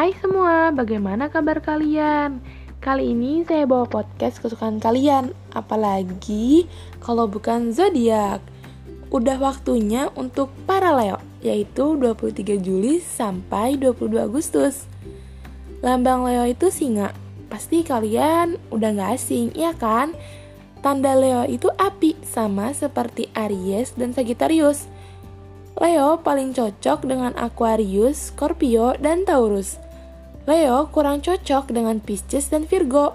Hai semua, bagaimana kabar kalian? Kali ini saya bawa podcast kesukaan kalian, apalagi kalau bukan zodiak. Udah waktunya untuk para Leo, yaitu 23 Juli sampai 22 Agustus. Lambang Leo itu singa. Pasti kalian udah gak asing, ya kan? Tanda Leo itu api, sama seperti Aries dan Sagittarius. Leo paling cocok dengan Aquarius, Scorpio, dan Taurus. Leo kurang cocok dengan Pisces dan Virgo.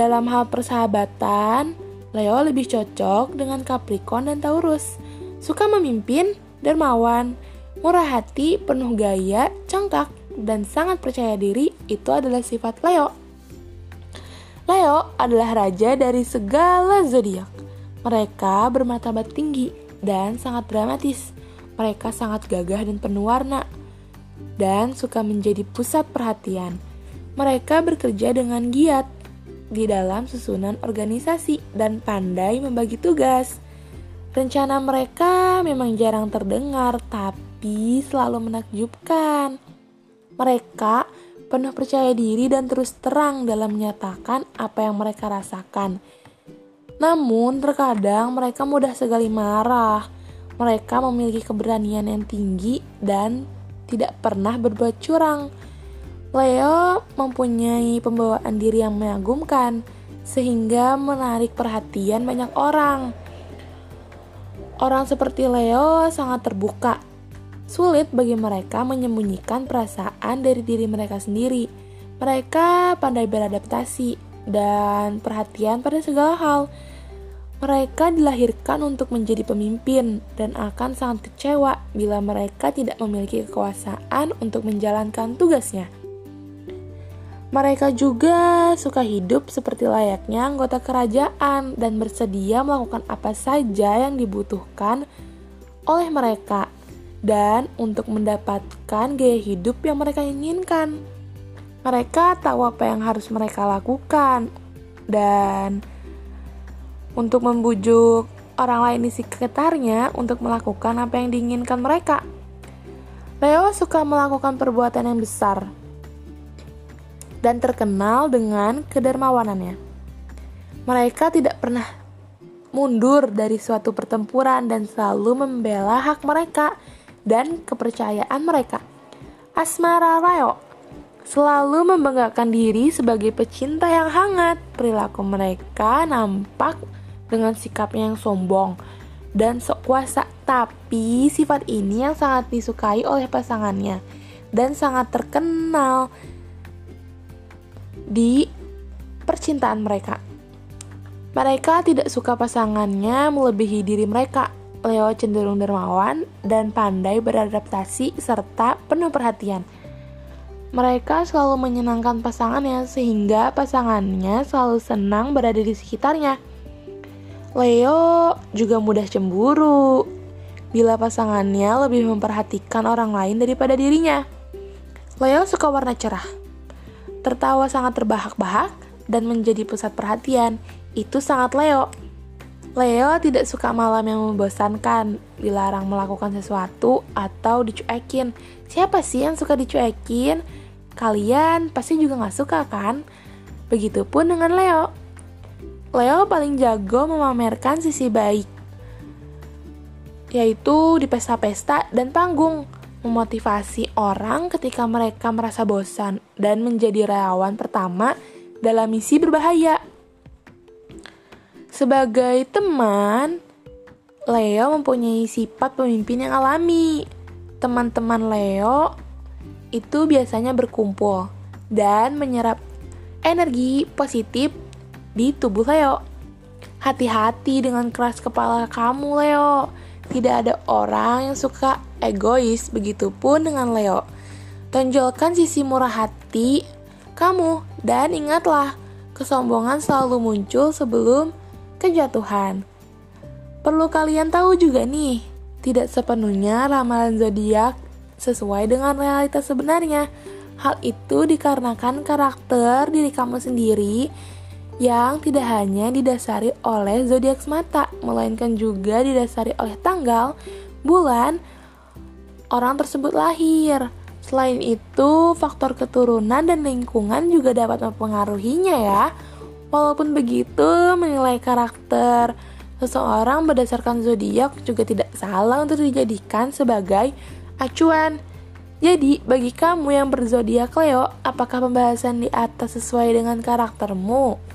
Dalam hal persahabatan, Leo lebih cocok dengan Capricorn dan Taurus. Suka memimpin, dermawan, murah hati, penuh gaya, congkak, dan sangat percaya diri itu adalah sifat Leo. Leo adalah raja dari segala zodiak. Mereka bermartabat tinggi dan sangat dramatis. Mereka sangat gagah dan penuh warna dan suka menjadi pusat perhatian. Mereka bekerja dengan giat di dalam susunan organisasi dan pandai membagi tugas. Rencana mereka memang jarang terdengar, tapi selalu menakjubkan. Mereka penuh percaya diri dan terus terang dalam menyatakan apa yang mereka rasakan. Namun, terkadang mereka mudah sekali marah. Mereka memiliki keberanian yang tinggi dan tidak pernah berbuat curang. Leo mempunyai pembawaan diri yang mengagumkan, sehingga menarik perhatian banyak orang. Orang seperti Leo sangat terbuka. Sulit bagi mereka menyembunyikan perasaan dari diri mereka sendiri. Mereka pandai beradaptasi dan perhatian pada segala hal. Mereka dilahirkan untuk menjadi pemimpin dan akan sangat kecewa bila mereka tidak memiliki kekuasaan untuk menjalankan tugasnya. Mereka juga suka hidup seperti layaknya anggota kerajaan dan bersedia melakukan apa saja yang dibutuhkan oleh mereka dan untuk mendapatkan gaya hidup yang mereka inginkan. Mereka tahu apa yang harus mereka lakukan dan untuk membujuk orang lain di sekitarnya untuk melakukan apa yang diinginkan mereka. Leo suka melakukan perbuatan yang besar dan terkenal dengan kedermawanannya. Mereka tidak pernah mundur dari suatu pertempuran dan selalu membela hak mereka dan kepercayaan mereka. Asmara Leo selalu membanggakan diri sebagai pecinta yang hangat. Perilaku mereka nampak dengan sikapnya yang sombong dan sok kuasa. Tapi sifat ini yang sangat disukai oleh pasangannya dan sangat terkenal di percintaan mereka. Mereka tidak suka pasangannya melebihi diri mereka. Leo cenderung dermawan dan pandai beradaptasi serta penuh perhatian. Mereka selalu menyenangkan pasangannya sehingga pasangannya selalu senang berada di sekitarnya. Leo juga mudah cemburu bila pasangannya lebih memperhatikan orang lain daripada dirinya. Leo suka warna cerah, tertawa sangat terbahak-bahak, dan menjadi pusat perhatian. Itu sangat Leo. Leo tidak suka malam yang membosankan, dilarang melakukan sesuatu atau dicuekin. Siapa sih yang suka dicuekin? Kalian pasti juga gak suka kan? Begitupun dengan Leo. Leo paling jago memamerkan sisi baik, yaitu di pesta-pesta dan panggung, memotivasi orang ketika mereka merasa bosan dan menjadi relawan pertama dalam misi berbahaya. Sebagai teman, Leo mempunyai sifat pemimpin yang alami. Teman-teman Leo itu biasanya berkumpul dan menyerap energi positif di tubuh Leo. Hati-hati dengan keras kepala kamu, Leo. Tidak ada orang yang suka egois, begitupun dengan Leo. Tonjolkan sisi murah hati kamu, dan ingatlah, kesombongan selalu muncul sebelum kejatuhan. Perlu kalian tahu juga nih, tidak sepenuhnya ramalan zodiak sesuai dengan realitas sebenarnya. Hal itu dikarenakan karakter diri kamu sendiri yang tidak hanya didasari oleh zodiak semata, melainkan juga didasari oleh tanggal, bulan, orang tersebut lahir. Selain itu, faktor keturunan dan lingkungan juga dapat mempengaruhinya ya. Walaupun begitu, menilai karakter seseorang berdasarkan zodiak juga tidak salah untuk dijadikan sebagai acuan. Jadi, bagi kamu yang berzodiak Leo, apakah pembahasan di atas sesuai dengan karaktermu?